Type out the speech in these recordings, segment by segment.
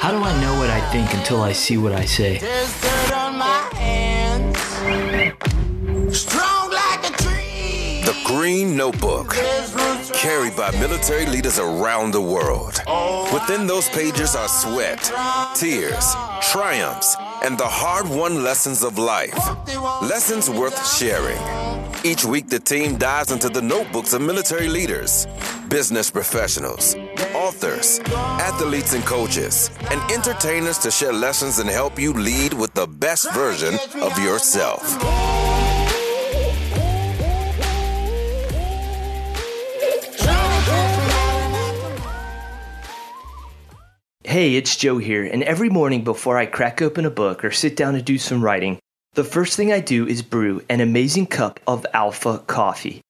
How do I know what I think until I see what I say? The Green Notebook, carried by military leaders around the world. Within those pages are sweat, tears, triumphs, and the hard won lessons of life. Lessons worth sharing. Each week, the team dives into the notebooks of military leaders, business professionals, authors, athletes and coaches, and entertainers to share lessons and help you lead with the best version of yourself. Hey, it's Joe here, and every morning before I crack open a book or sit down to do some writing, the first thing I do is brew an amazing cup of Alpha coffee.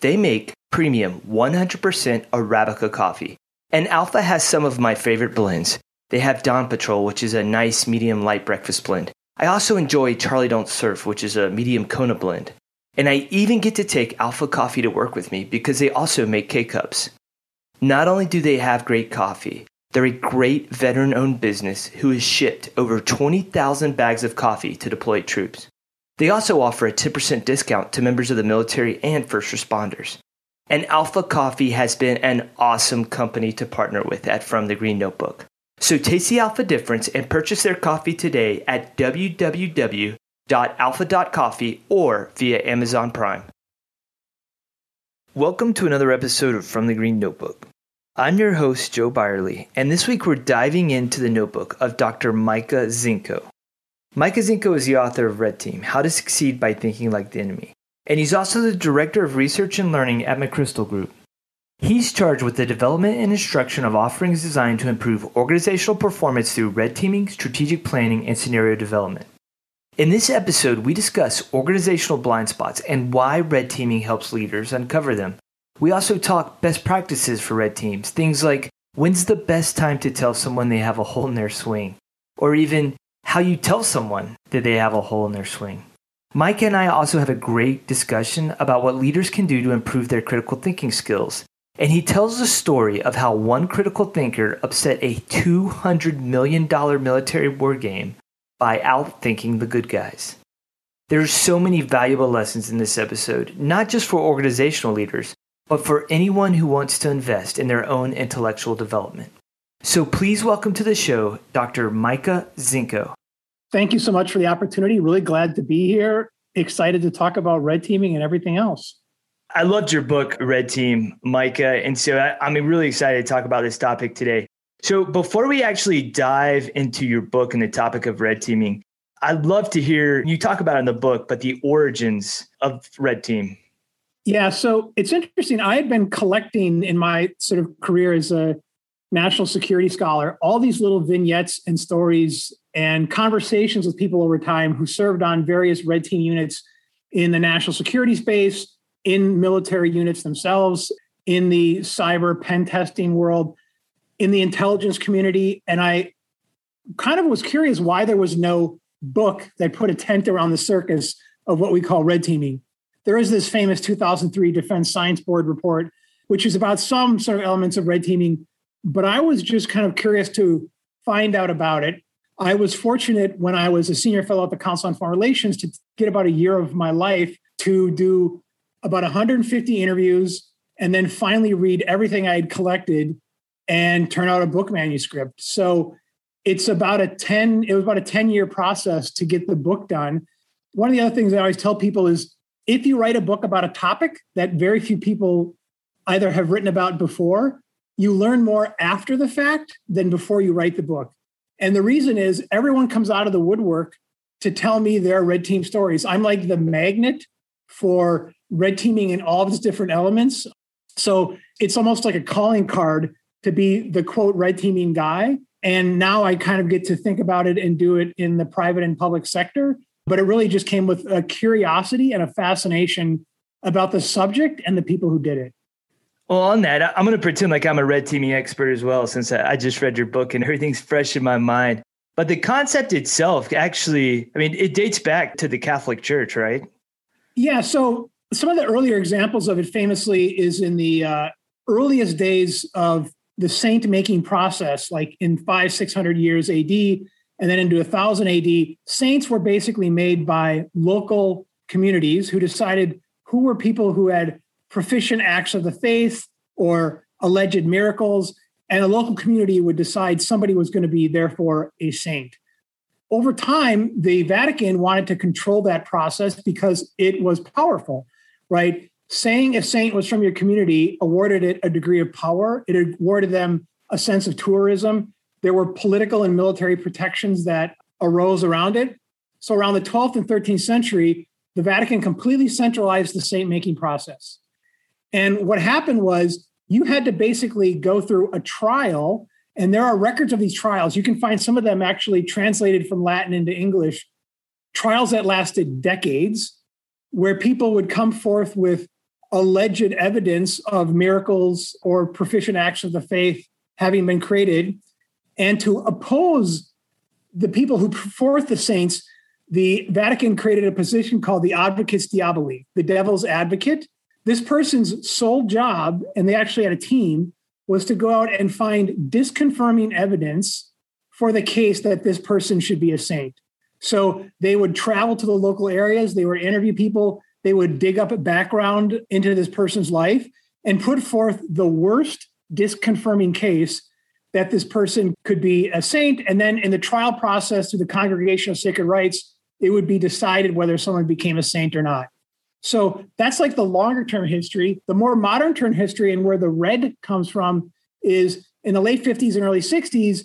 They make premium 100% Arabica coffee, and Alpha has some of my favorite blends. They have Dawn Patrol, which is a nice medium light breakfast blend. I also enjoy Charlie Don't Surf, which is a medium Kona blend. And I even get to take Alpha coffee to work with me because they also make K cups. Not only do they have great coffee, they're a great veteran owned business who has shipped over 20,000 bags of coffee to deployed troops. They also offer a 10% discount to members of the military and first responders. And Alpha Coffee has been an awesome company to partner with at From the Green Notebook. So taste the Alpha difference and purchase their coffee today at www.alpha.coffee or via Amazon Prime. Welcome to another episode of From the Green Notebook. I'm your host, Joe Byerly, and this week we're diving into the notebook of Dr. Micah Zenko. Micah Zenko is the author of Red Team How to Succeed by Thinking Like the Enemy, and he's also the Director of Research and Learning at McChrystal Group. He's charged with the development and instruction of offerings designed to improve organizational performance through red teaming, strategic planning, and scenario development. In this episode, we discuss organizational blind spots and why red teaming helps leaders uncover them. We also talk best practices for red teams, things like when's the best time to tell someone they have a hole in their swing, or even how you tell someone that they have a hole in their swing. Mike and I also have a great discussion about what leaders can do to improve their critical thinking skills. And he tells the story of how one critical thinker upset a $200 million military war game by outthinking the good guys. There are so many valuable lessons in this episode, not just for organizational leaders, but for anyone who wants to invest in their own intellectual development. So please welcome to the show Dr. Micah Zenko. Thank you so much for the opportunity. Really glad to be here. Excited to talk about red teaming and everything else. I loved your book, Red Team, Micah. And so I, I'm really excited to talk about this topic today. So before we actually dive into your book and the topic of red teaming, I'd love to hear you talk about in the book, but the origins of red team. Yeah, so it's interesting. I had been collecting in my sort of career as a national security scholar all these little vignettes and stories and conversations with people over time who served on various red team units in the national security space, in military units themselves, in the cyber pen testing world, in the intelligence community. And I kind of was curious why there was no book that put a tent around the circus of what we call red teaming there is this famous 2003 Defense Science Board report, which is about some sort of elements of red teaming. But I was just kind of curious to find out about it. I was fortunate when I was a senior fellow at the Council on Foreign Relations to get about a year of my life to do about 150 interviews and then finally read everything I had collected and turn out a book manuscript. So it's about a 10, it was about a 10 year process to get the book done. One of the other things I always tell people is if you write a book about a topic that very few people either have written about before, you learn more after the fact than before you write the book. And the reason is everyone comes out of the woodwork to tell me their red team stories. I'm like the magnet for red teaming in all of its different elements. So it's almost like a calling card to be the quote red teaming guy. And now I kind of get to think about it and do it in the private and public sector but it really just came with a curiosity and a fascination about the subject and the people who did it. Well, on that, I'm going to pretend like I'm a red teaming expert as well, since I just read your book and everything's fresh in my mind. But the concept itself actually, I mean, it dates back to the Catholic Church, right? Yeah. So some of the earlier examples of it famously is in the uh, earliest days of the saint making process, like in five, 600 years AD, and then into 1000 AD. Saints were basically made by local communities who decided who were people who had proficient acts of the faith or alleged miracles. And a local community would decide somebody was going to be, therefore, a saint. Over time, the Vatican wanted to control that process because it was powerful, right? saying a saint was from your community awarded it a degree of power. It awarded them a sense of tourism. There were political and military protections that arose around it. So, around the 12th and 13th century, the Vatican completely centralized the saint making process. And what happened was you had to basically go through a trial, and there are records of these trials. You can find some of them actually translated from Latin into English, trials that lasted decades, where people would come forth with alleged evidence of miracles or proficient acts of the faith having been created, and to oppose the people who put forth the saints, the Vatican created a position called the Advocatus Diaboli, the devil's advocate. This person's sole job, and they actually had a team, was to go out and find disconfirming evidence for the case that this person should be a saint. So they would travel to the local areas, they would interview people, they would dig up a background into this person's life and put forth the worst disconfirming case that this person could be a saint. And then in the trial process through the Congregation of Sacred Rites, it would be decided whether someone became a saint or not. So that's like the longer term history. The more modern term history and where the red comes from is in the late 50s and early 60s,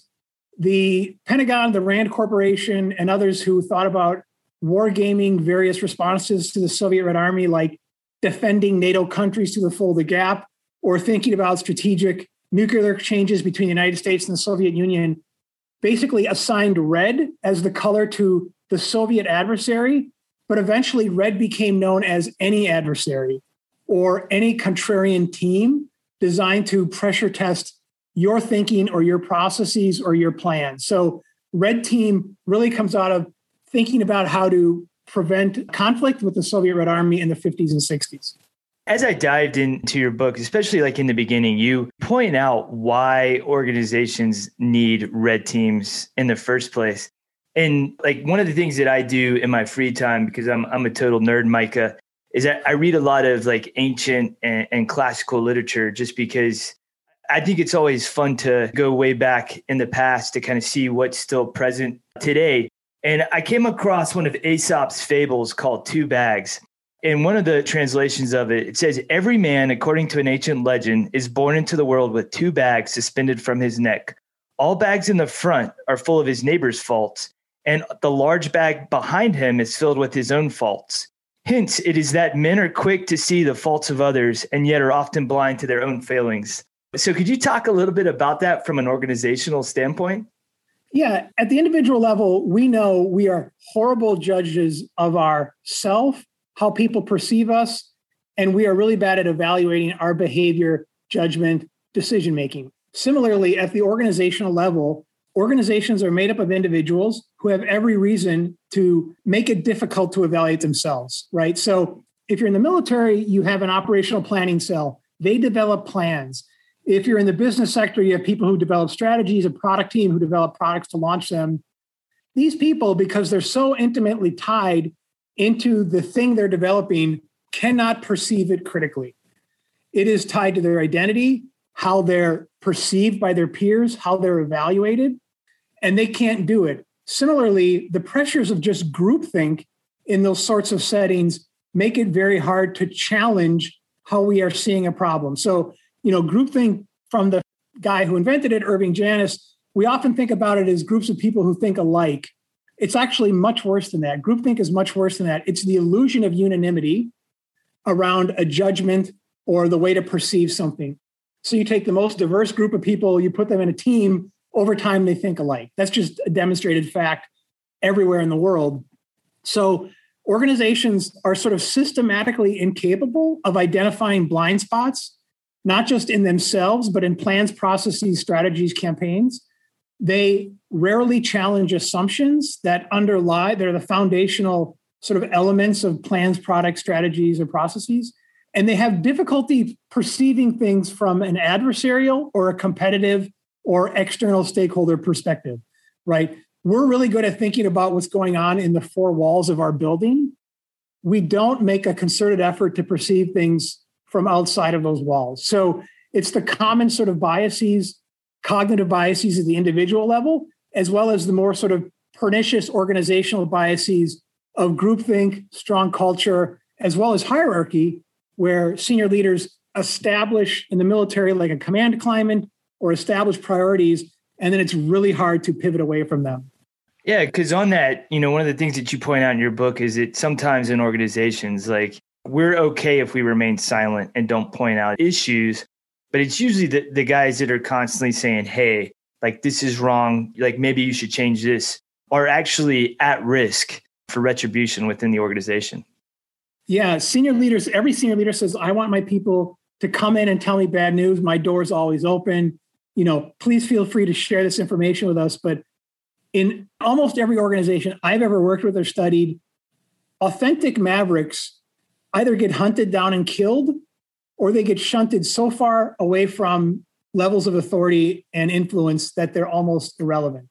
the Pentagon, the Rand Corporation, and others who thought about wargaming various responses to the Soviet Red Army, like defending NATO countries to the Fulda Gap, or thinking about strategic nuclear exchanges between the United States and the Soviet Union, basically assigned red as the color to the Soviet adversary. But eventually, red became known as any adversary or any contrarian team designed to pressure test your thinking or your processes or your plans. So, red team really comes out of thinking about how to prevent conflict with the Soviet Red Army in the 50s and 60s. As I dived into your book, especially like in the beginning, you point out why organizations need red teams in the first place. And like one of the things that I do in my free time, because I'm I'm a total nerd, Micah, is that I read a lot of like ancient and, and classical literature just because I think it's always fun to go way back in the past to kind of see what's still present today. And I came across one of Aesop's fables called Two Bags. In one of the translations of it, it says, Every man, according to an ancient legend, is born into the world with two bags suspended from his neck. All bags in the front are full of his neighbor's faults, and the large bag behind him is filled with his own faults. Hence, it is that men are quick to see the faults of others and yet are often blind to their own failings. So, could you talk a little bit about that from an organizational standpoint? Yeah, at the individual level, we know we are horrible judges of our self, how people perceive us, and we are really bad at evaluating our behavior, judgment, decision making. Similarly, at the organizational level, organizations are made up of individuals who have every reason to make it difficult to evaluate themselves, right? So if you're in the military, you have an operational planning cell. They develop plans. If you're in the business sector, you have people who develop strategies, a product team who develop products to launch them. These people, because they're so intimately tied into the thing they're developing, cannot perceive it critically. It is tied to their identity, how they're perceived by their peers, how they're evaluated, and they can't do it. Similarly, the pressures of just groupthink in those sorts of settings make it very hard to challenge how we are seeing a problem. So you know, groupthink from the guy who invented it, Irving Janis, we often think about it as groups of people who think alike. It's actually much worse than that. Groupthink is much worse than that. It's the illusion of unanimity around a judgment or the way to perceive something. So you take the most diverse group of people, you put them in a team, over time they think alike. That's just a demonstrated fact everywhere in the world. So organizations are sort of systematically incapable of identifying blind spots not just in themselves, but in plans, processes, strategies, campaigns. They rarely challenge assumptions that underlie, they're the foundational sort of elements of plans, products, strategies, or processes. And they have difficulty perceiving things from an adversarial or a competitive or external stakeholder perspective, right? We're really good at thinking about what's going on in the four walls of our building. We don't make a concerted effort to perceive things from outside of those walls. So it's the common sort of biases, cognitive biases at the individual level, as well as the more sort of pernicious organizational biases of groupthink, strong culture, as well as hierarchy, where senior leaders establish in the military like a command climate or establish priorities, and then it's really hard to pivot away from them. Yeah, because on that, you know, one of the things that you point out in your book is that sometimes in organizations, like we're okay if we remain silent and don't point out issues, but it's usually the, the guys that are constantly saying, hey, like this is wrong, like maybe you should change this, are actually at risk for retribution within the organization. Yeah, senior leaders, every senior leader says, I want my people to come in and tell me bad news. My door is always open. You know, please feel free to share this information with us. But in almost every organization I've ever worked with or studied, authentic mavericks either get hunted down and killed or they get shunted so far away from levels of authority and influence that they're almost irrelevant.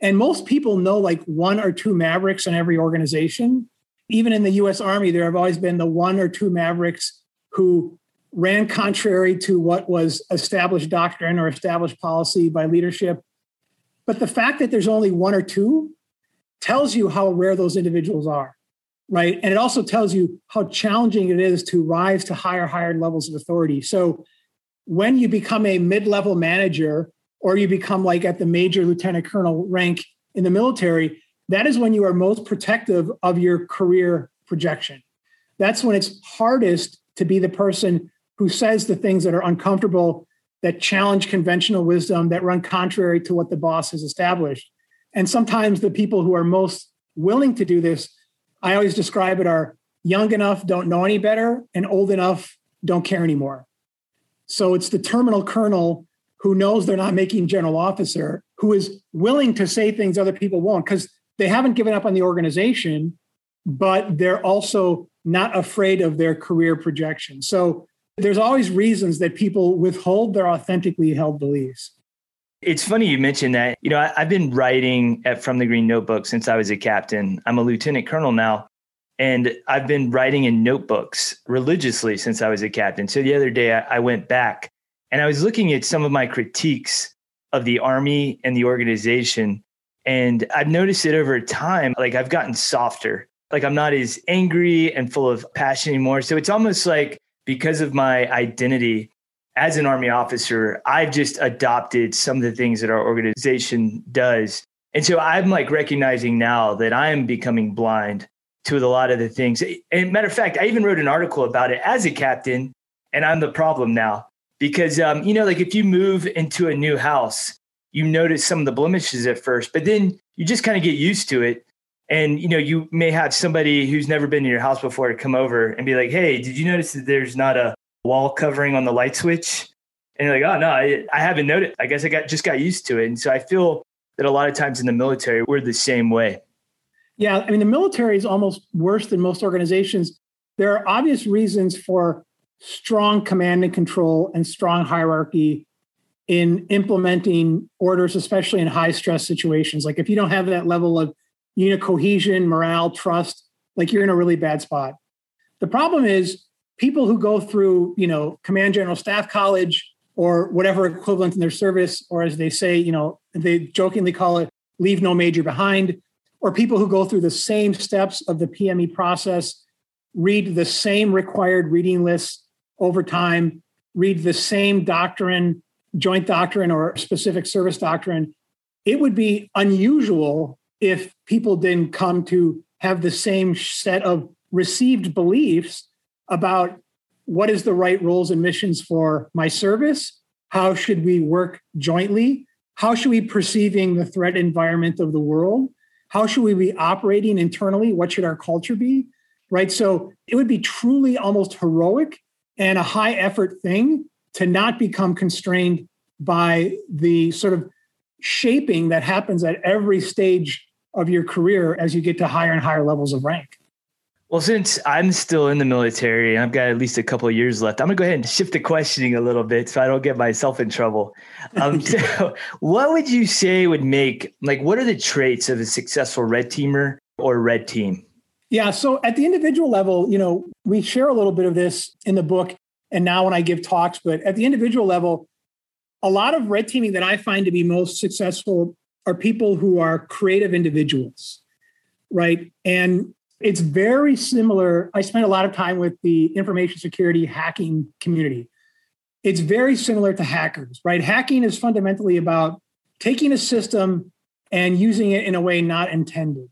And most people know like one or two mavericks in every organization. Even in the US Army, there have always been the one or two mavericks who ran contrary to what was established doctrine or established policy by leadership. But the fact that there's only one or two tells you how rare those individuals are, right? And it also tells you how challenging it is to rise to higher, higher levels of authority. So when you become a mid level manager or you become like at the major lieutenant colonel rank in the military, that is when you are most protective of your career projection. That's when it's hardest to be the person who says the things that are uncomfortable, that challenge conventional wisdom, that run contrary to what the boss has established. And sometimes the people who are most willing to do this, I always describe it are young enough, don't know any better, and old enough, don't care anymore. So it's the terminal colonel who knows they're not making general officer, who is willing to say things other people won't, because they haven't given up on the organization, but they're also not afraid of their career projection. So there's always reasons that people withhold their authentically held beliefs. It's funny you mentioned that. You know, I, have been writing at From the Green Notebook since I was a captain. I'm a lieutenant colonel now. And I've been writing in notebooks religiously since I was a captain. So the other day I, I went back and I was looking at some of my critiques of the Army and the organization. And I've noticed it over time. Like I've gotten softer. Like I'm not as angry and full of passion anymore. So it's almost like because of my identity as an Army officer, I've just adopted some of the things that our organization does. And so I'm like recognizing now that I am becoming blind to a lot of the things. And matter of fact, I even wrote an article about it as a captain, and I'm the problem now because um, you know, like if you move into a new house, you notice some of the blemishes at first, but then you just kind of get used to it. And you know, you may have somebody who's never been in your house before to come over and be like, "Hey, did you notice that there's not a wall covering on the light switch?" And you're like, "Oh no, I, I haven't noticed. I guess I got just got used to it." And so I feel that a lot of times in the military, we're the same way. Yeah, I mean, the military is almost worse than most organizations. There are obvious reasons for strong command and control and strong hierarchy in implementing orders, especially in high stress situations. Like if you don't have that level of unit cohesion, morale, trust, like you're in a really bad spot. The problem is people who go through, you know, command general staff college or whatever equivalent in their service, or as they say, you know, they jokingly call it leave no major behind or people who go through the same steps of the PME process, read the same required reading lists over time, read the same doctrine, joint doctrine or specific service doctrine, it would be unusual if people didn't come to have the same set of received beliefs about what is the right roles and missions for my service how should we work jointly how should we perceiving the threat environment of the world how should we be operating internally? What should our culture be? Right. So it would be truly almost heroic and a high effort thing to not become constrained by the sort of shaping that happens at every stage of your career as you get to higher and higher levels of rank. Well, since I'm still in the military and I've got at least a couple of years left, I'm going to go ahead and shift the questioning a little bit so I don't get myself in trouble. Um, so, what would you say would make, like, what are the traits of a successful red teamer or red team? Yeah. So, at the individual level, you know, we share a little bit of this in the book and now when I give talks, but at the individual level, a lot of red teaming that I find to be most successful are people who are creative individuals, right? And it's very similar. I spent a lot of time with the information security hacking community. It's very similar to hackers, right? Hacking is fundamentally about taking a system and using it in a way not intended.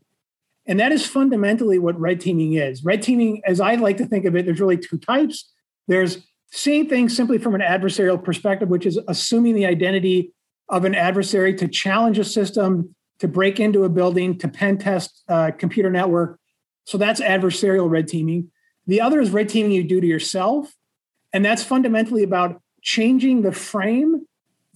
And that is fundamentally what red teaming is. Red teaming, as I like to think of it, there's really two types. There's seeing things simply from an adversarial perspective, which is assuming the identity of an adversary to challenge a system, to break into a building, to pen test a computer network, so that's adversarial red teaming. The other is red teaming you do to yourself. And that's fundamentally about changing the frame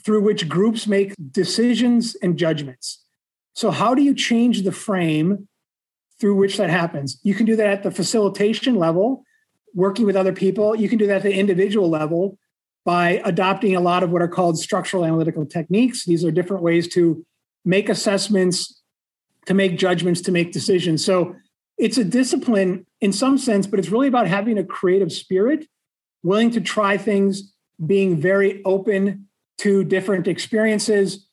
through which groups make decisions and judgments. So, how do you change the frame through which that happens? You can do that at the facilitation level, working with other people. You can do that at the individual level by adopting a lot of what are called structural analytical techniques. These are different ways to make assessments, to make judgments, to make decisions. So, it's a discipline in some sense, but it's really about having a creative spirit, willing to try things, being very open to different experiences.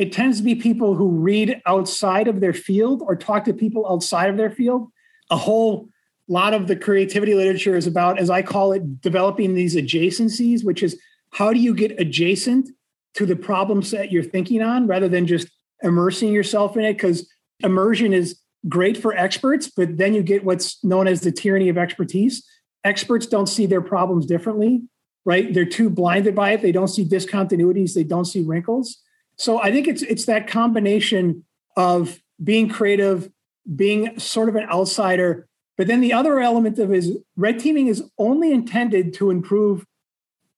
It tends to be people who read outside of their field or talk to people outside of their field. A whole lot of the creativity literature is about, as I call it, developing these adjacencies, which is how do you get adjacent to the problem set you're thinking on rather than just immersing yourself in it? Because immersion is great for experts, but then you get what's known as the tyranny of expertise. Experts don't see their problems differently, right? They're too blinded by it. They don't see discontinuities, they don't see wrinkles. So I think it's it's that combination of being creative, being sort of an outsider, but then the other element of is red teaming is only intended to improve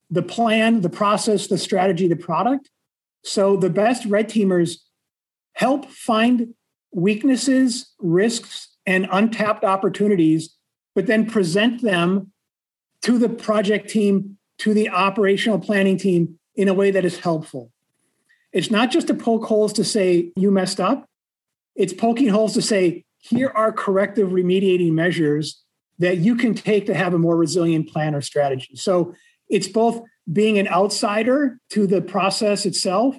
the plan, the process, the strategy, the product. So the best red teamers help find weaknesses, risks, and untapped opportunities, but then present them to the project team, to the operational planning team in a way that is helpful. It's not just to poke holes to say you messed up, it's poking holes to say, here are corrective remediating measures that you can take to have a more resilient plan or strategy. So it's both being an outsider to the process itself,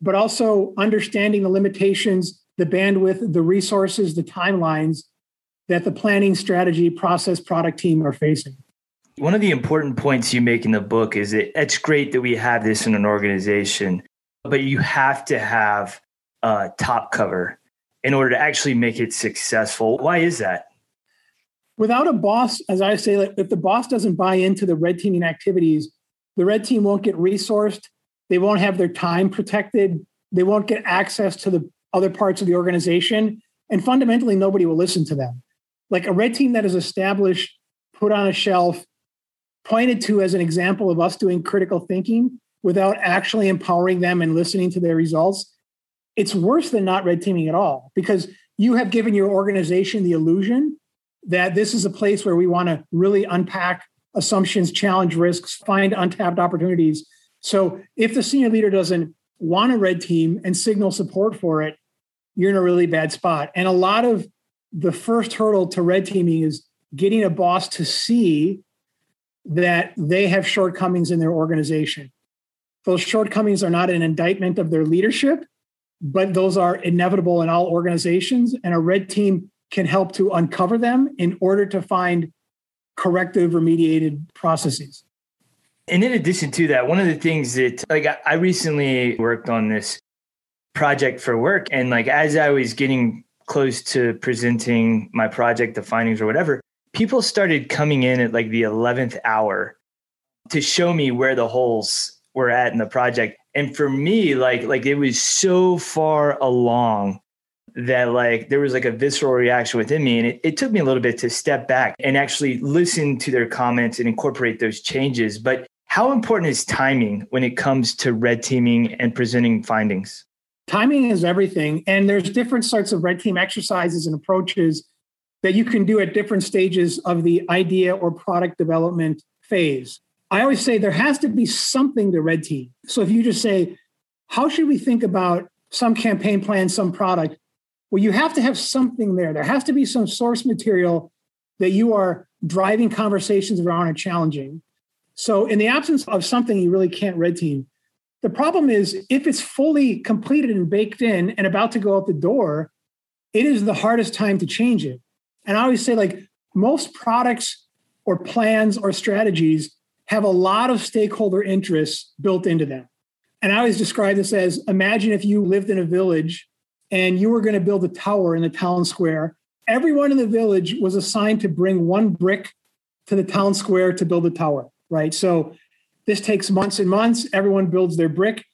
but also understanding the limitations the bandwidth, the resources, the timelines that the planning strategy process product team are facing. One of the important points you make in the book is that it's great that we have this in an organization, but you have to have a top cover in order to actually make it successful. Why is that? Without a boss, as I say, if the boss doesn't buy into the red teaming activities, the red team won't get resourced. They won't have their time protected. They won't get access to the other parts of the organization. And fundamentally, nobody will listen to them. Like a red team that is established, put on a shelf, pointed to as an example of us doing critical thinking without actually empowering them and listening to their results, it's worse than not red teaming at all because you have given your organization the illusion that this is a place where we want to really unpack assumptions, challenge risks, find untapped opportunities. So if the senior leader doesn't want a red team and signal support for it, you're in a really bad spot. And a lot of the first hurdle to red teaming is getting a boss to see that they have shortcomings in their organization. Those shortcomings are not an indictment of their leadership, but those are inevitable in all organizations. And a red team can help to uncover them in order to find corrective remediated processes. And in addition to that, one of the things that like I recently worked on this project for work and like as I was getting close to presenting my project, the findings or whatever, people started coming in at like the 11th hour to show me where the holes were at in the project. And for me, like like it was so far along that like there was like a visceral reaction within me and it, it took me a little bit to step back and actually listen to their comments and incorporate those changes but how important is timing when it comes to red teaming and presenting findings? Timing is everything. And there's different sorts of red team exercises and approaches that you can do at different stages of the idea or product development phase. I always say there has to be something to red team. So if you just say, how should we think about some campaign plan, some product? Well, you have to have something there. There has to be some source material that you are driving conversations around and challenging. So, in the absence of something, you really can't red team. The problem is if it's fully completed and baked in and about to go out the door, it is the hardest time to change it. And I always say, like, most products or plans or strategies have a lot of stakeholder interests built into them. And I always describe this as imagine if you lived in a village and you were going to build a tower in the town square. Everyone in the village was assigned to bring one brick to the town square to build a tower, right? So this takes months and months. Everyone builds their brick.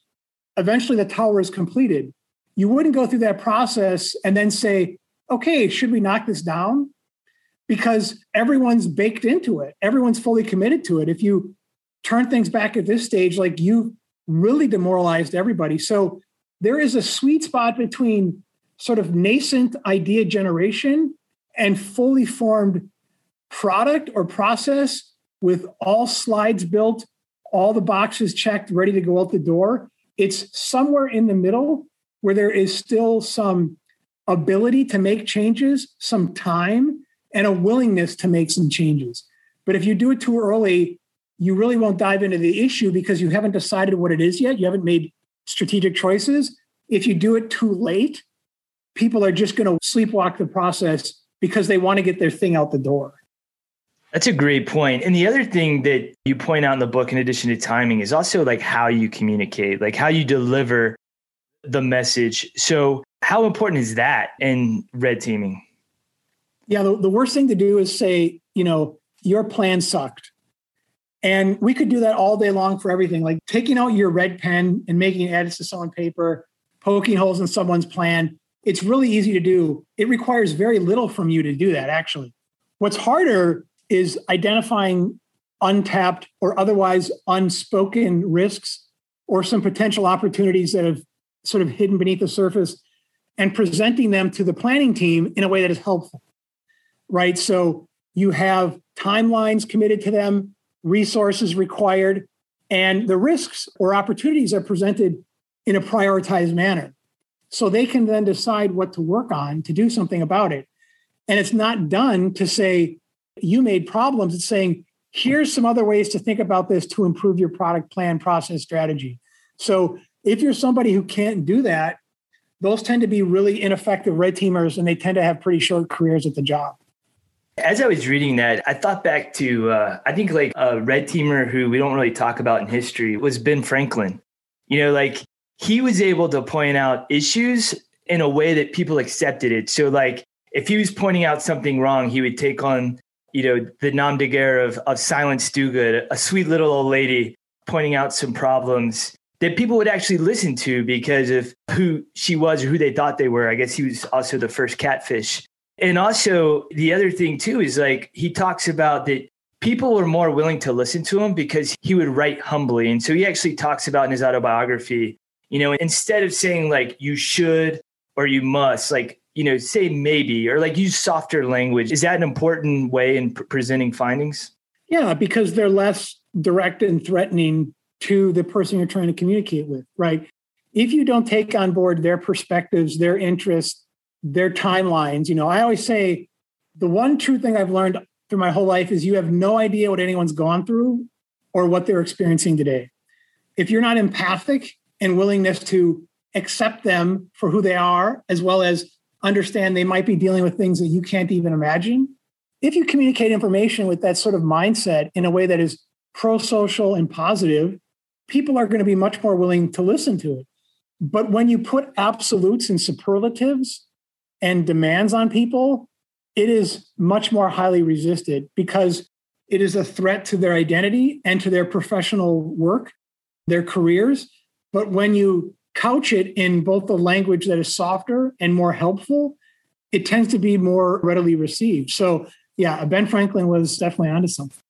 Eventually, the tower is completed. You wouldn't go through that process and then say, okay, should we knock this down? Because everyone's baked into it, everyone's fully committed to it. If you turn things back at this stage, like you really demoralized everybody. So there is a sweet spot between sort of nascent idea generation and fully formed product or process with all slides built, all the boxes checked, ready to go out the door. It's somewhere in the middle where there is still some ability to make changes, some time, and a willingness to make some changes. But if you do it too early, you really won't dive into the issue because you haven't decided what it is yet. You haven't made strategic choices. If you do it too late, people are just going to sleepwalk the process because they want to get their thing out the door. That's a great point. And the other thing that you point out in the book, in addition to timing, is also like how you communicate, like how you deliver the message. So, how important is that in red teaming? Yeah, the, the worst thing to do is say, you know, your plan sucked and we could do that all day long for everything, like taking out your red pen and making edits to someone's paper, poking holes in someone's plan. It's really easy to do. It requires very little from you to do that, actually. What's harder is identifying untapped or otherwise unspoken risks or some potential opportunities that have sort of hidden beneath the surface and presenting them to the planning team in a way that is helpful. Right. So you have timelines committed to them resources required, and the risks or opportunities are presented in a prioritized manner. So they can then decide what to work on to do something about it. And it's not done to say, you made problems. It's saying, here's some other ways to think about this to improve your product plan, process, strategy. So if you're somebody who can't do that, those tend to be really ineffective red teamers and they tend to have pretty short careers at the job. As I was reading that, I thought back to uh, I think like a red teamer who we don't really talk about in history was Ben Franklin. You know, like he was able to point out issues in a way that people accepted it. So like if he was pointing out something wrong, he would take on, you know, the nom de guerre of, of Silence Dogood, a sweet little old lady pointing out some problems that people would actually listen to because of who she was or who they thought they were. I guess he was also the first catfish and also, the other thing too is like he talks about that people were more willing to listen to him because he would write humbly. And so he actually talks about in his autobiography, you know, instead of saying like you should or you must, like, you know, say maybe or like use softer language. Is that an important way in presenting findings? Yeah, because they're less direct and threatening to the person you're trying to communicate with, right? If you don't take on board their perspectives, their interests, their timelines. You know, I always say the one true thing I've learned through my whole life is you have no idea what anyone's gone through or what they're experiencing today. If you're not empathic and willingness to accept them for who they are, as well as understand they might be dealing with things that you can't even imagine, if you communicate information with that sort of mindset in a way that is pro social and positive, people are going to be much more willing to listen to it. But when you put absolutes and superlatives and demands on people, it is much more highly resisted because it is a threat to their identity and to their professional work, their careers. But when you couch it in both the language that is softer and more helpful, it tends to be more readily received. So, yeah, Ben Franklin was definitely onto something.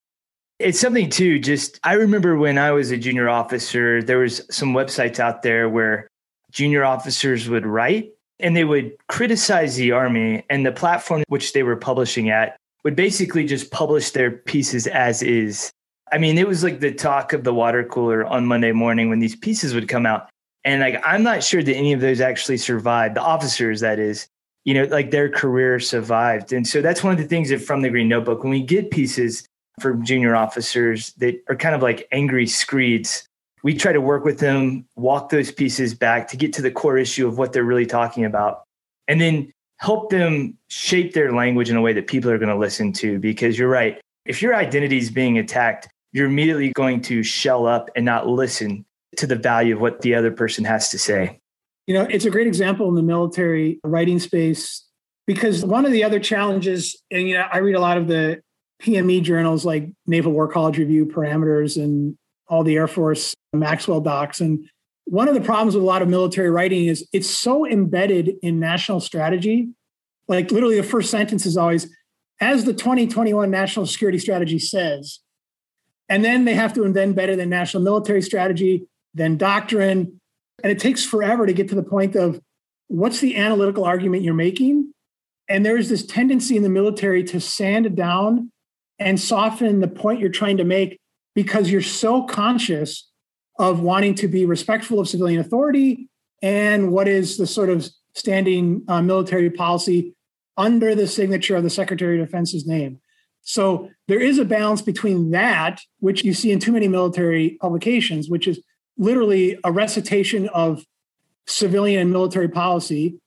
It's something too, just I remember when I was a junior officer, there was some websites out there where junior officers would write and they would criticize the army and the platform which they were publishing at would basically just publish their pieces as is. I mean, it was like the talk of the water cooler on Monday morning when these pieces would come out. And like I'm not sure that any of those actually survived, the officers that is, you know, like their career survived. And so that's one of the things that from the Green Notebook, when we get pieces from junior officers that are kind of like angry screeds, we try to work with them, walk those pieces back to get to the core issue of what they're really talking about. And then help them shape their language in a way that people are going to listen to. Because you're right. If your identity is being attacked, you're immediately going to shell up and not listen to the value of what the other person has to say. You know, it's a great example in the military writing space because one of the other challenges, and you know, I read a lot of the PME journals like Naval War College Review, Parameters, and all the Air Force Maxwell docs. And one of the problems with a lot of military writing is it's so embedded in national strategy. Like literally, the first sentence is always, as the 2021 national security strategy says. And then they have to embed it in national military strategy, then doctrine. And it takes forever to get to the point of what's the analytical argument you're making. And there's this tendency in the military to sand down and soften the point you're trying to make because you're so conscious of wanting to be respectful of civilian authority and what is the sort of standing uh, military policy under the signature of the Secretary of Defense's name. So there is a balance between that, which you see in too many military publications, which is literally a recitation of civilian and military policy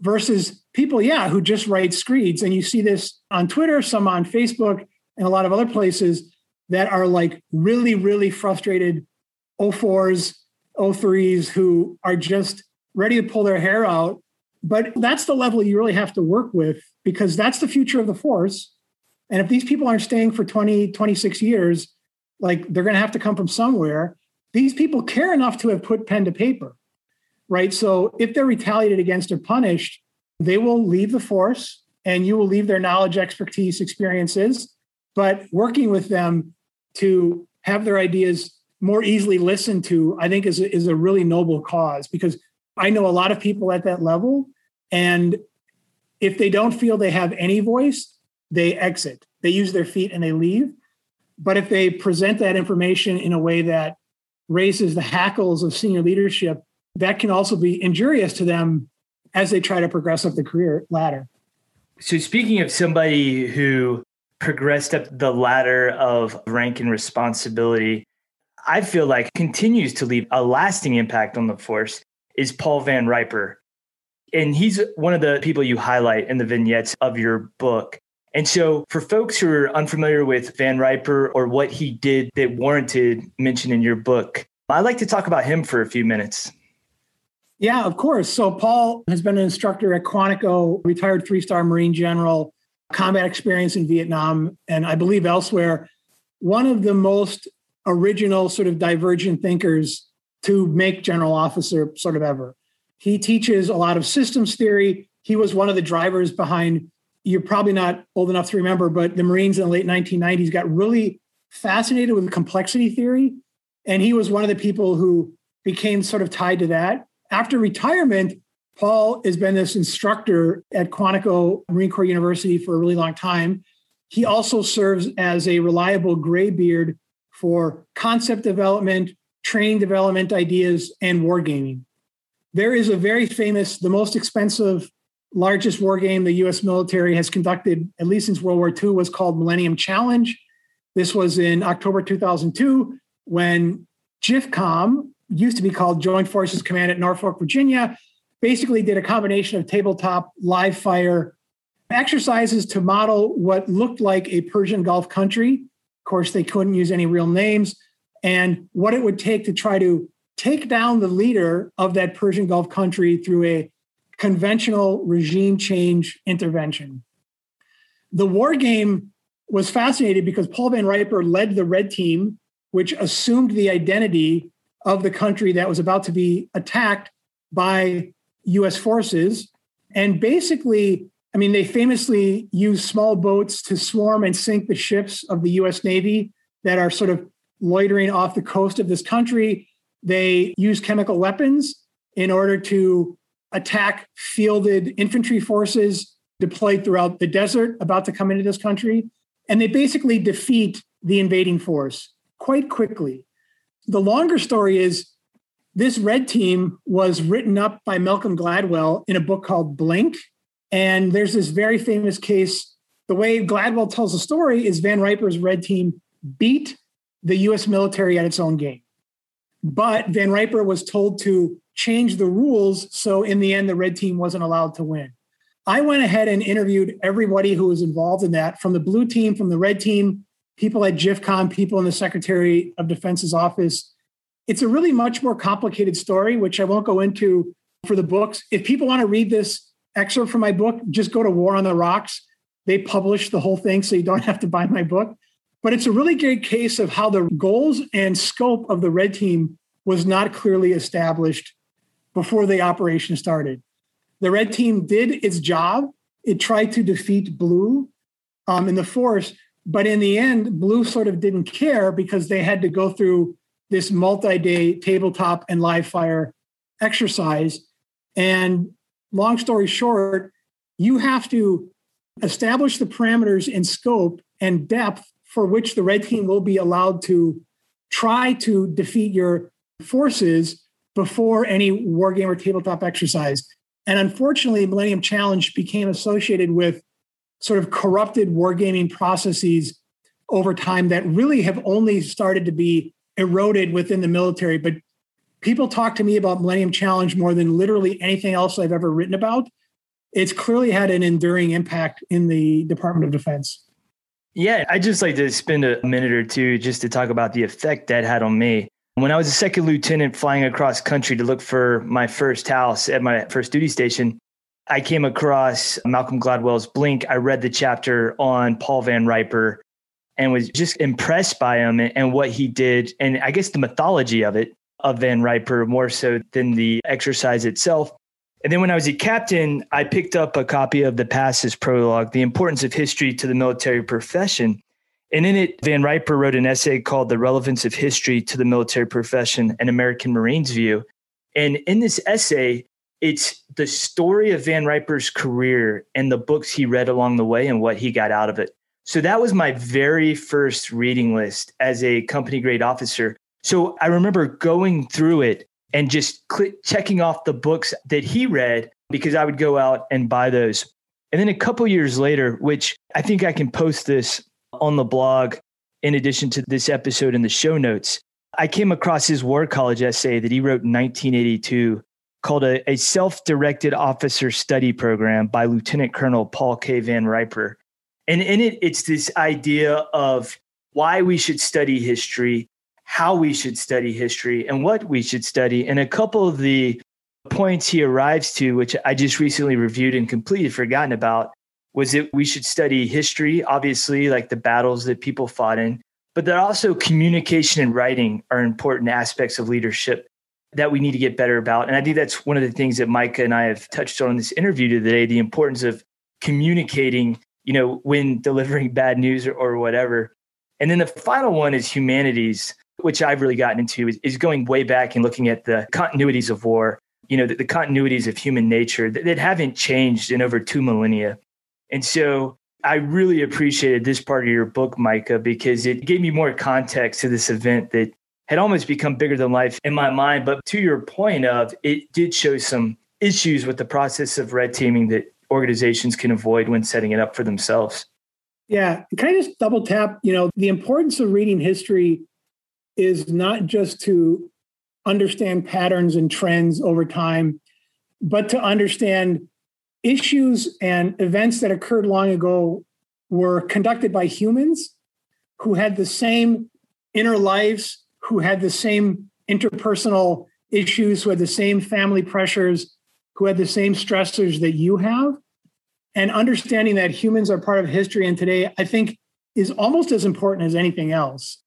versus people, yeah, who just write screeds. And you see this on Twitter, some on Facebook, and a lot of other places that are like really, really frustrated 04s, 03s who are just ready to pull their hair out. But that's the level you really have to work with because that's the future of the force. And if these people aren't staying for 20, 26 years, like they're going to have to come from somewhere. These people care enough to have put pen to paper, right? So if they're retaliated against or punished, they will leave the force and you will leave their knowledge, expertise, experiences. But working with them to have their ideas more easily listened to, I think is, is a really noble cause because I know a lot of people at that level. And if they don't feel they have any voice, they exit, they use their feet and they leave. But if they present that information in a way that raises the hackles of senior leadership, that can also be injurious to them as they try to progress up the career ladder. So, speaking of somebody who progressed up the ladder of rank and responsibility, I feel like continues to leave a lasting impact on the force is Paul Van Riper. And he's one of the people you highlight in the vignettes of your book. And so, for folks who are unfamiliar with Van Riper or what he did that warranted mention in your book, I'd like to talk about him for a few minutes. Yeah, of course. So, Paul has been an instructor at Quantico, retired three star Marine general, combat experience in Vietnam, and I believe elsewhere. One of the most original sort of divergent thinkers to make general officer sort of ever. He teaches a lot of systems theory. He was one of the drivers behind, you're probably not old enough to remember, but the Marines in the late 1990s got really fascinated with complexity theory. And he was one of the people who became sort of tied to that. After retirement, Paul has been this instructor at Quantico Marine Corps University for a really long time. He also serves as a reliable graybeard for concept development, training development ideas, and wargaming. There is a very famous, the most expensive, largest war game the US military has conducted, at least since World War II, was called Millennium Challenge. This was in October 2002 when JFCOM, used to be called Joint Forces Command at Norfolk, Virginia, basically did a combination of tabletop live fire exercises to model what looked like a Persian Gulf country of course, they couldn't use any real names. And what it would take to try to take down the leader of that Persian Gulf country through a conventional regime change intervention. The war game was fascinating because Paul Van Riper led the red team, which assumed the identity of the country that was about to be attacked by US forces. And basically, I mean, they famously use small boats to swarm and sink the ships of the US Navy that are sort of loitering off the coast of this country. They use chemical weapons in order to attack fielded infantry forces deployed throughout the desert about to come into this country. And they basically defeat the invading force quite quickly. The longer story is this red team was written up by Malcolm Gladwell in a book called Blink. And there's this very famous case. The way Gladwell tells the story is Van Riper's red team beat the US military at its own game. But Van Riper was told to change the rules. So in the end, the red team wasn't allowed to win. I went ahead and interviewed everybody who was involved in that from the blue team, from the red team, people at JFCOM, people in the Secretary of Defense's office. It's a really much more complicated story, which I won't go into for the books. If people want to read this excerpt from my book, just go to War on the Rocks. They publish the whole thing, so you don't have to buy my book. But it's a really great case of how the goals and scope of the red team was not clearly established before the operation started. The red team did its job. It tried to defeat blue um, in the force, but in the end, blue sort of didn't care because they had to go through this multi-day tabletop and live fire exercise. And long story short, you have to establish the parameters in scope and depth for which the red team will be allowed to try to defeat your forces before any wargame or tabletop exercise. And unfortunately, Millennium Challenge became associated with sort of corrupted wargaming processes over time that really have only started to be eroded within the military. But people talk to me about Millennium Challenge more than literally anything else I've ever written about. It's clearly had an enduring impact in the Department of Defense. Yeah, I just like to spend a minute or two just to talk about the effect that had on me. When I was a second lieutenant flying across country to look for my first house at my first duty station, I came across Malcolm Gladwell's Blink. I read the chapter on Paul Van Riper and was just impressed by him and what he did. And I guess the mythology of it, of Van Riper, more so than the exercise itself. And then when I was a captain, I picked up a copy of the Past as Prologue, The Importance of History to the Military Profession. And in it, Van Riper wrote an essay called The Relevance of History to the Military Profession and American Marines View. And in this essay, it's the story of Van Riper's career and the books he read along the way and what he got out of it. So that was my very first reading list as a company grade officer. So I remember going through it and just click, checking off the books that he read because I would go out and buy those. And then a couple years later, which I think I can post this on the blog in addition to this episode in the show notes, I came across his War College essay that he wrote in 1982 called a, a self directed officer study program by Lieutenant Colonel Paul K. Van Riper. And in it, it's this idea of why we should study history, how we should study history and what we should study. And a couple of the points he arrives to, which I just recently reviewed and completely forgotten about, was that we should study history, obviously, like the battles that people fought in, but that also communication and writing are important aspects of leadership that we need to get better about. And I think that's one of the things that Micah and I have touched on in this interview today the importance of communicating, you know, when delivering bad news or, or whatever. And then the final one is humanities which I've really gotten into, is, is going way back and looking at the continuities of war, you know, the, the continuities of human nature that, that haven't changed in over two millennia. And so I really appreciated this part of your book, Micah, because it gave me more context to this event that had almost become bigger than life in my mind. But to your point of it did show some issues with the process of red teaming that organizations can avoid when setting it up for themselves. Yeah. Can I just double tap, you know, the importance of reading history is not just to understand patterns and trends over time, but to understand issues and events that occurred long ago were conducted by humans who had the same inner lives, who had the same interpersonal issues, who had the same family pressures, who had the same stressors that you have. And understanding that humans are part of history and today, I think, is almost as important as anything else.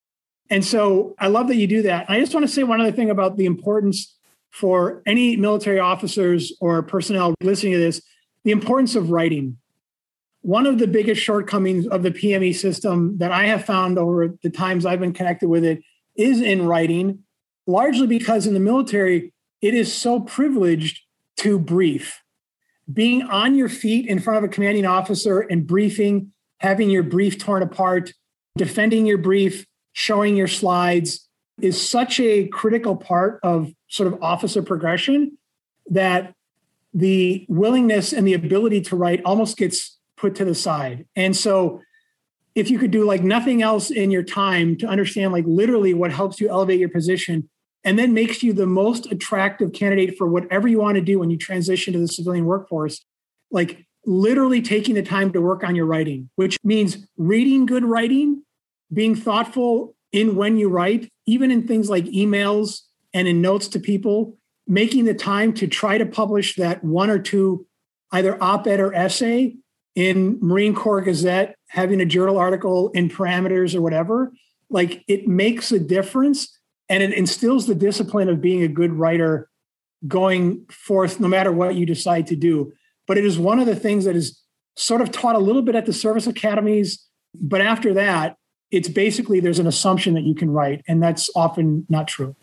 And so I love that you do that. I just want to say one other thing about the importance for any military officers or personnel listening to this the importance of writing. One of the biggest shortcomings of the PME system that I have found over the times I've been connected with it is in writing, largely because in the military, it is so privileged to brief. Being on your feet in front of a commanding officer and briefing, having your brief torn apart, defending your brief, showing your slides is such a critical part of sort of officer progression that the willingness and the ability to write almost gets put to the side. And so if you could do like nothing else in your time to understand like literally what helps you elevate your position and then makes you the most attractive candidate for whatever you want to do when you transition to the civilian workforce like literally taking the time to work on your writing which means reading good writing being thoughtful in when you write even in things like emails and in notes to people making the time to try to publish that one or two either op-ed or essay in Marine Corps Gazette, having a journal article in parameters or whatever, like it makes a difference and it instills the discipline of being a good writer going forth, no matter what you decide to do. But it is one of the things that is sort of taught a little bit at the service academies. But after that, it's basically there's an assumption that you can write, and that's often not true.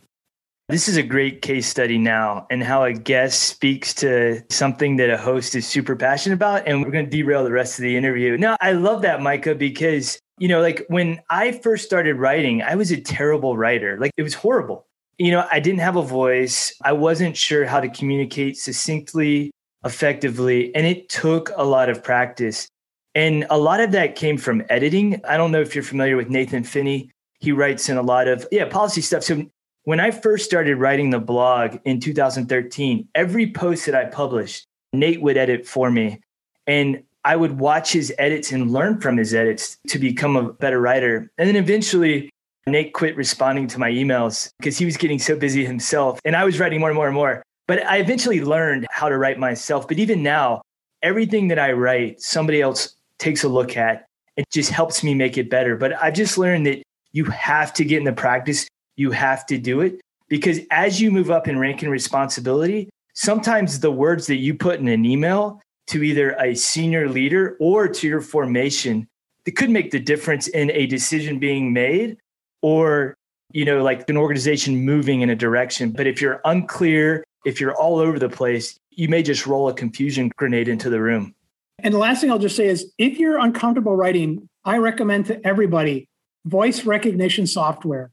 This is a great case study now and how a guest speaks to something that a host is super passionate about. And we're going to derail the rest of the interview. No, I love that, Micah, because, you know, like when I first started writing, I was a terrible writer. Like it was horrible. You know, I didn't have a voice. I wasn't sure how to communicate succinctly, effectively. And it took a lot of practice. And a lot of that came from editing. I don't know if you're familiar with Nathan Finney. He writes in a lot of, yeah, policy stuff. So when I first started writing the blog in 2013, every post that I published, Nate would edit for me. And I would watch his edits and learn from his edits to become a better writer. And then eventually, Nate quit responding to my emails because he was getting so busy himself. And I was writing more and more and more. But I eventually learned how to write myself. But even now, everything that I write, somebody else takes a look at. It just helps me make it better. But I've just learned that you have to get in the practice you have to do it. Because as you move up in rank and responsibility, sometimes the words that you put in an email to either a senior leader or to your formation that could make the difference in a decision being made or you know like an organization moving in a direction. But if you're unclear if you're all over the place you may just roll a confusion grenade into the room. And the last thing i'll just say is if you're uncomfortable writing i recommend to everybody voice recognition software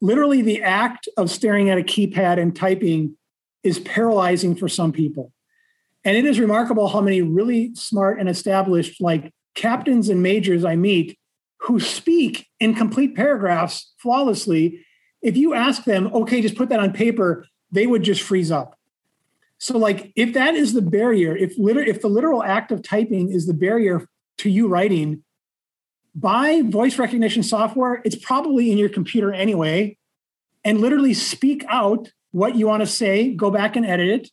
literally the act of staring at a keypad and typing is paralyzing for some people. And it is remarkable how many really smart and established, like captains and majors I meet who speak in complete paragraphs flawlessly. If you ask them, okay, just put that on paper, they would just freeze up. So, like, if that is the barrier, if liter- if the literal act of typing is the barrier to you writing, buy voice recognition software. It's probably in your computer anyway. And literally speak out what you want to say, go back and edit it,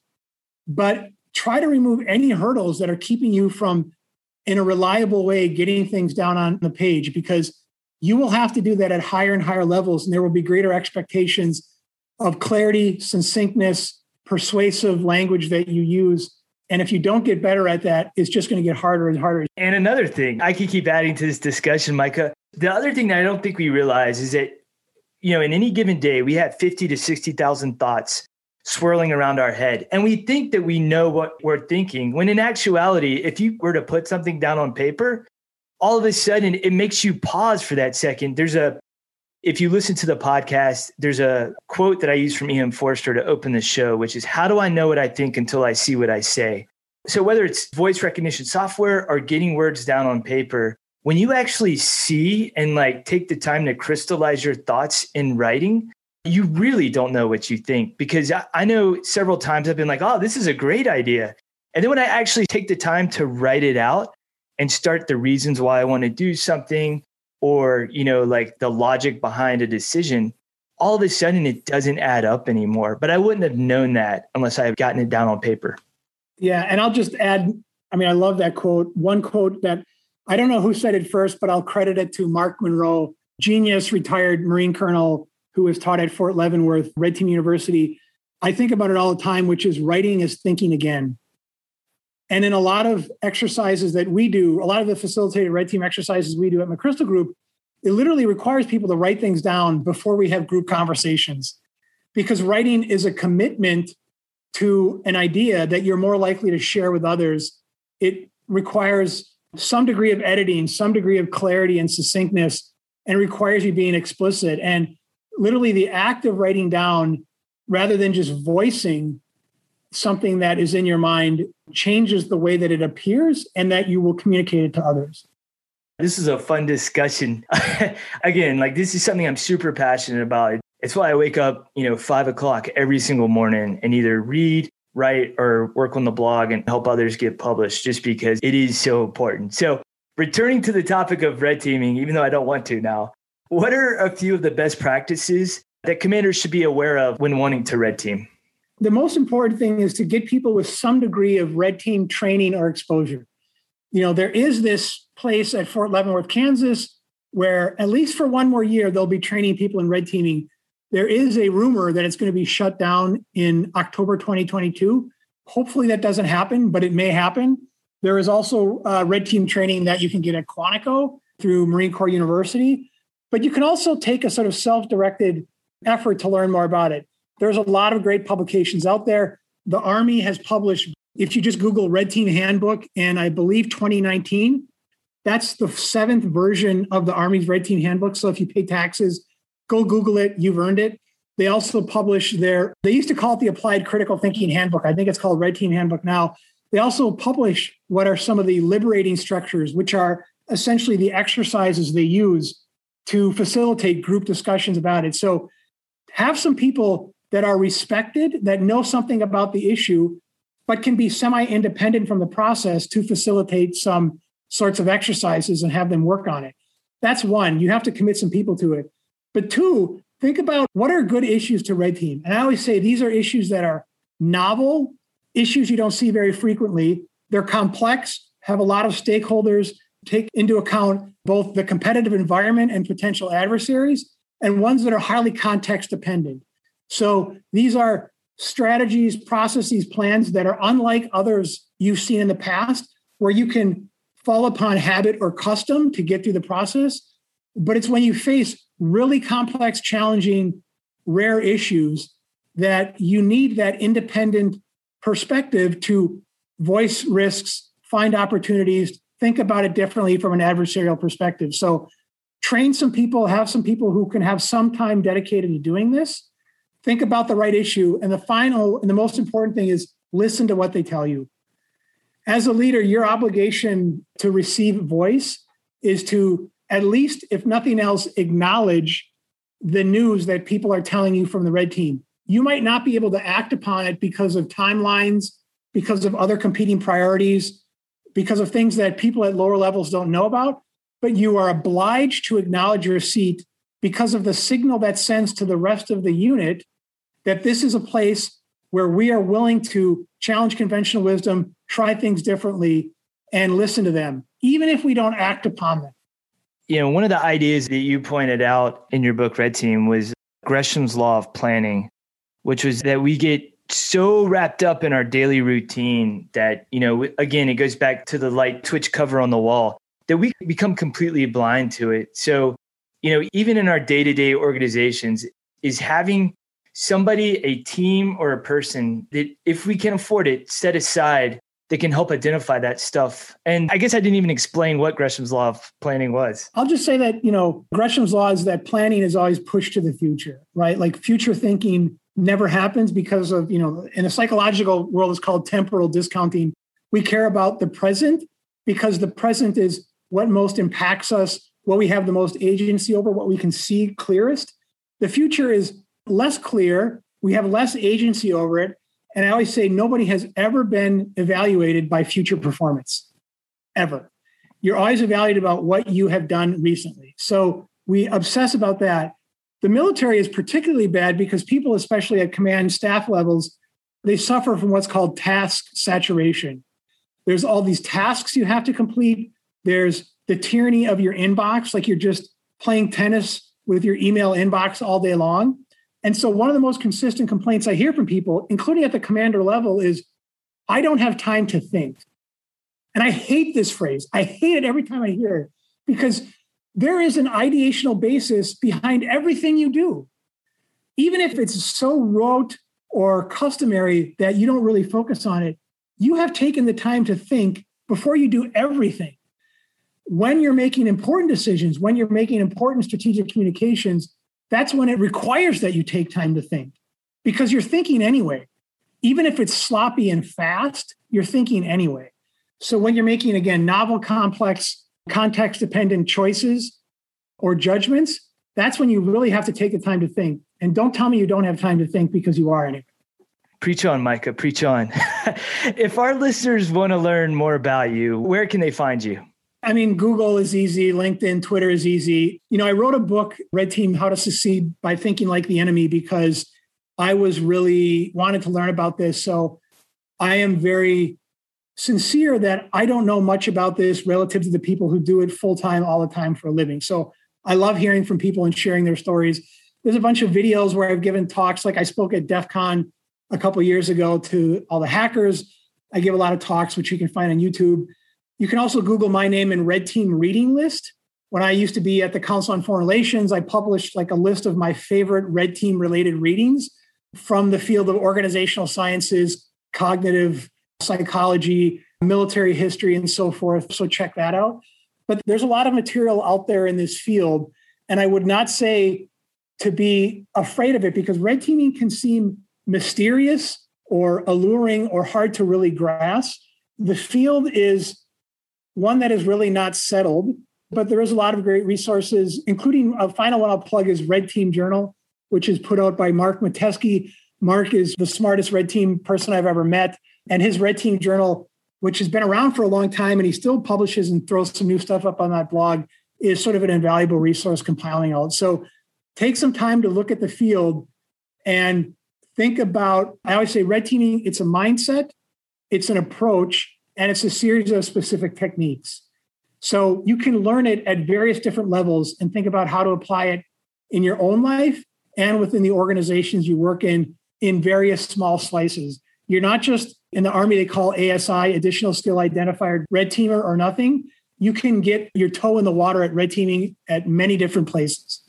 but try to remove any hurdles that are keeping you from, in a reliable way, getting things down on the page because you will have to do that at higher and higher levels. And there will be greater expectations of clarity, succinctness, persuasive language that you use and if you don't get better at that, it's just going to get harder and harder. And another thing, I can keep adding to this discussion, Micah. The other thing that I don't think we realize is that, you know, in any given day, we have 50 to 60,000 thoughts swirling around our head. And we think that we know what we're thinking, when in actuality, if you were to put something down on paper, all of a sudden it makes you pause for that second. There's a if you listen to the podcast, there's a quote that I use from E.M. Forster to open the show, which is How do I know what I think until I see what I say? So, whether it's voice recognition software or getting words down on paper, when you actually see and like take the time to crystallize your thoughts in writing, you really don't know what you think. Because I, I know several times I've been like, oh, this is a great idea. And then when I actually take the time to write it out and start the reasons why I want to do something, or you know like the logic behind a decision all of a sudden it doesn't add up anymore. But i wouldn't have known that unless i had gotten it down on paper. Yeah and i'll just add i mean i love that quote. One quote that i don't know who said it first but i'll credit it to mark monroe genius retired marine colonel who was taught at fort leavenworth red team university. I think about it all the time which is writing is thinking again and in a lot of exercises that we do, a lot of the facilitated red team exercises we do at McChrystal Group, it literally requires people to write things down before we have group conversations because writing is a commitment to an idea that you're more likely to share with others, it requires some degree of editing, some degree of clarity and succinctness, and requires you being explicit. And literally, the act of writing down rather than just voicing something that is in your mind changes the way that it appears and that you will communicate it to others. This is a fun discussion. Again, like this is something I'm super passionate about. It's why I wake up, you know, five o'clock every single morning and either read, write, or work on the blog and help others get published just because it is so important. So, returning to the topic of red teaming, even though I don't want to now, what are a few of the best practices that commanders should be aware of when wanting to red team? The most important thing is to get people with some degree of red team training or exposure. You know, there is this place at Fort Leavenworth, Kansas, where at least for one more year, they'll be training people in red teaming. There is a rumor that it's going to be shut down in October 2022. Hopefully that doesn't happen, but it may happen. There is also uh, red team training that you can get at Quantico through Marine Corps University. But you can also take a sort of self directed effort to learn more about it. There's a lot of great publications out there. The Army has published, if you just Google Red Team Handbook, and I believe 2019, that's the seventh version of the Army's Red Team Handbook. So if you pay taxes, go Google it, you've earned it. They also publish their, they used to call it the Applied Critical Thinking Handbook. I think it's called Red Team Handbook now. They also publish what are some of the liberating structures, which are essentially the exercises they use to facilitate group discussions about it. So have some people that are respected, that know something about the issue, but can be semi independent from the process to facilitate some sorts of exercises and have them work on it. That's one. You have to commit some people to it. But two, think about what are good issues to red team. And I always say these are issues that are novel, issues you don't see very frequently. They're complex, have a lot of stakeholders, take into account both the competitive environment and potential adversaries, and ones that are highly context dependent. So these are strategies, processes, plans that are unlike others you've seen in the past, where you can fall upon habit or custom to get through the process. But it's when you face really complex, challenging, rare issues that you need that independent perspective to voice risks, find opportunities, think about it differently from an adversarial perspective. So train some people, have some people who can have some time dedicated to doing this. Think about the right issue. And the final and the most important thing is listen to what they tell you. As a leader, your obligation to receive voice is to, at least, if nothing else, acknowledge the news that people are telling you from the red team. You might not be able to act upon it because of timelines, because of other competing priorities, because of things that people at lower levels don't know about, but you are obliged to acknowledge your seat because of the signal that sends to the rest of the unit that this is a place where we are willing to challenge conventional wisdom, try things differently, and listen to them, even if we don't act upon them. You know, one of the ideas that you pointed out in your book, Red Team, was Gresham's Law of Planning, which was that we get so wrapped up in our daily routine that, you know, again, it goes back to the light twitch cover on the wall that we become completely blind to it. So, you know, even in our day to day organizations, is having somebody, a team, or a person that, if we can afford it, set aside that can help identify that stuff. And I guess I didn't even explain what Gresham's law of planning was. I'll just say that, you know, Gresham's law is that planning is always pushed to the future, right? Like future thinking never happens because of, you know, in a psychological world, it's called temporal discounting. We care about the present because the present is what most impacts us, what we have the most agency over, what we can see clearest. The future is less clear. We have less agency over it. And I always say nobody has ever been evaluated by future performance, ever. You're always evaluated about what you have done recently. So we obsess about that. The military is particularly bad because people, especially at command staff levels, they suffer from what's called task saturation. There's all these tasks you have to complete. There's the tyranny of your inbox, like you're just playing tennis with your email inbox all day long. And so, one of the most consistent complaints I hear from people, including at the commander level, is I don't have time to think. And I hate this phrase. I hate it every time I hear it because there is an ideational basis behind everything you do. Even if it's so rote or customary that you don't really focus on it. You have taken the time to think before you do everything. When you're making important decisions, when you're making important strategic communications, that's when it requires that you take time to think because you're thinking anyway. Even if it's sloppy and fast, you're thinking anyway. So when you're making, again, novel, complex, context dependent choices or judgments, that's when you really have to take the time to think. And don't tell me you don't have time to think because you are anyway. Preach on, Micah. Preach on. if our listeners want to learn more about you, where can they find you? I mean, Google is easy, LinkedIn, Twitter is easy. You know, I wrote a book, Red Team How to Succeed by Thinking Like the Enemy, because I was really wanted to learn about this. So I am very sincere that I don't know much about this relative to the people who do it full time all the time for a living. So I love hearing from people and sharing their stories. There's a bunch of videos where I've given talks, like I spoke at DEF CON a couple years ago to all the hackers. I give a lot of talks, which you can find on YouTube. You can also Google my name in Red Team Reading List. When I used to be at the Council on Foreign Relations, I published like a list of my favorite Red Team related readings from the field of organizational sciences, cognitive psychology, military history, and so forth. So check that out. But there's a lot of material out there in this field. And I would not say to be afraid of it because red teaming can seem mysterious or alluring or hard to really grasp. The field is one that is really not settled, but there is a lot of great resources, including a final one I'll plug is Red Team Journal, which is put out by Mark Mateski. Mark is the smartest red team person I've ever met. And his Red Team Journal, which has been around for a long time and he still publishes and throws some new stuff up on that blog, is sort of an invaluable resource compiling all. So take some time to look at the field and think about i always say red teaming it's a mindset it's an approach and it's a series of specific techniques. So you can learn it at various different levels and think about how to apply it in your own life and within the organizations you work in in various small slices. You're not just in the army they call asi additional skill identifier red teamer or nothing. You can get your toe in the water at red teaming at many different places.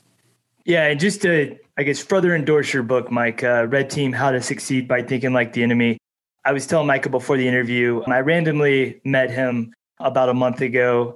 Yeah, and just to, I guess, further endorse your book, Mike, uh, Red Team How to Succeed by Thinking Like the Enemy. I was telling Micah before the interview, I randomly met him about a month ago,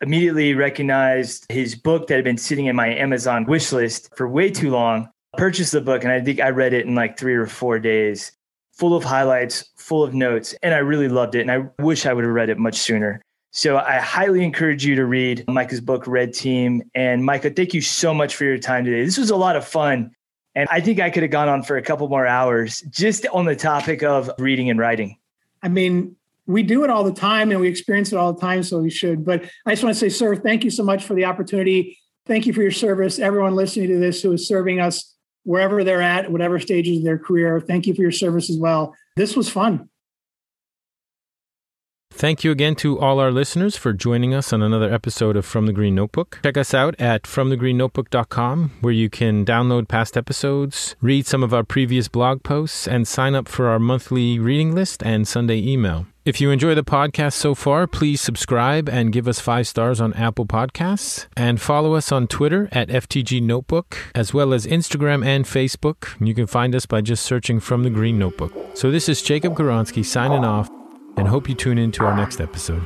immediately recognized his book that had been sitting in my Amazon wish list for way too long, purchased the book, and I think I read it in like three or four days, full of highlights, full of notes, and I really loved it. And I wish I would have read it much sooner. So I highly encourage you to read Micah's book, Red Team. And Micah, thank you so much for your time today. This was a lot of fun. And I think I could have gone on for a couple more hours just on the topic of reading and writing. I mean, we do it all the time and we experience it all the time, so we should. But I just want to say, sir, thank you so much for the opportunity. Thank you for your service. Everyone listening to this who is serving us wherever they're at, whatever stages of their career, thank you for your service as well. This was fun. Thank you again to all our listeners for joining us on another episode of From the Green Notebook. Check us out at fromthegreennotebook.com, where you can download past episodes, read some of our previous blog posts, and sign up for our monthly reading list and Sunday email. If you enjoy the podcast so far, please subscribe and give us five stars on Apple Podcasts. And follow us on Twitter at FTG Notebook, as well as Instagram and Facebook. You can find us by just searching From the Green Notebook. So this is Jacob Goronsky signing off and hope you tune in to our next episode.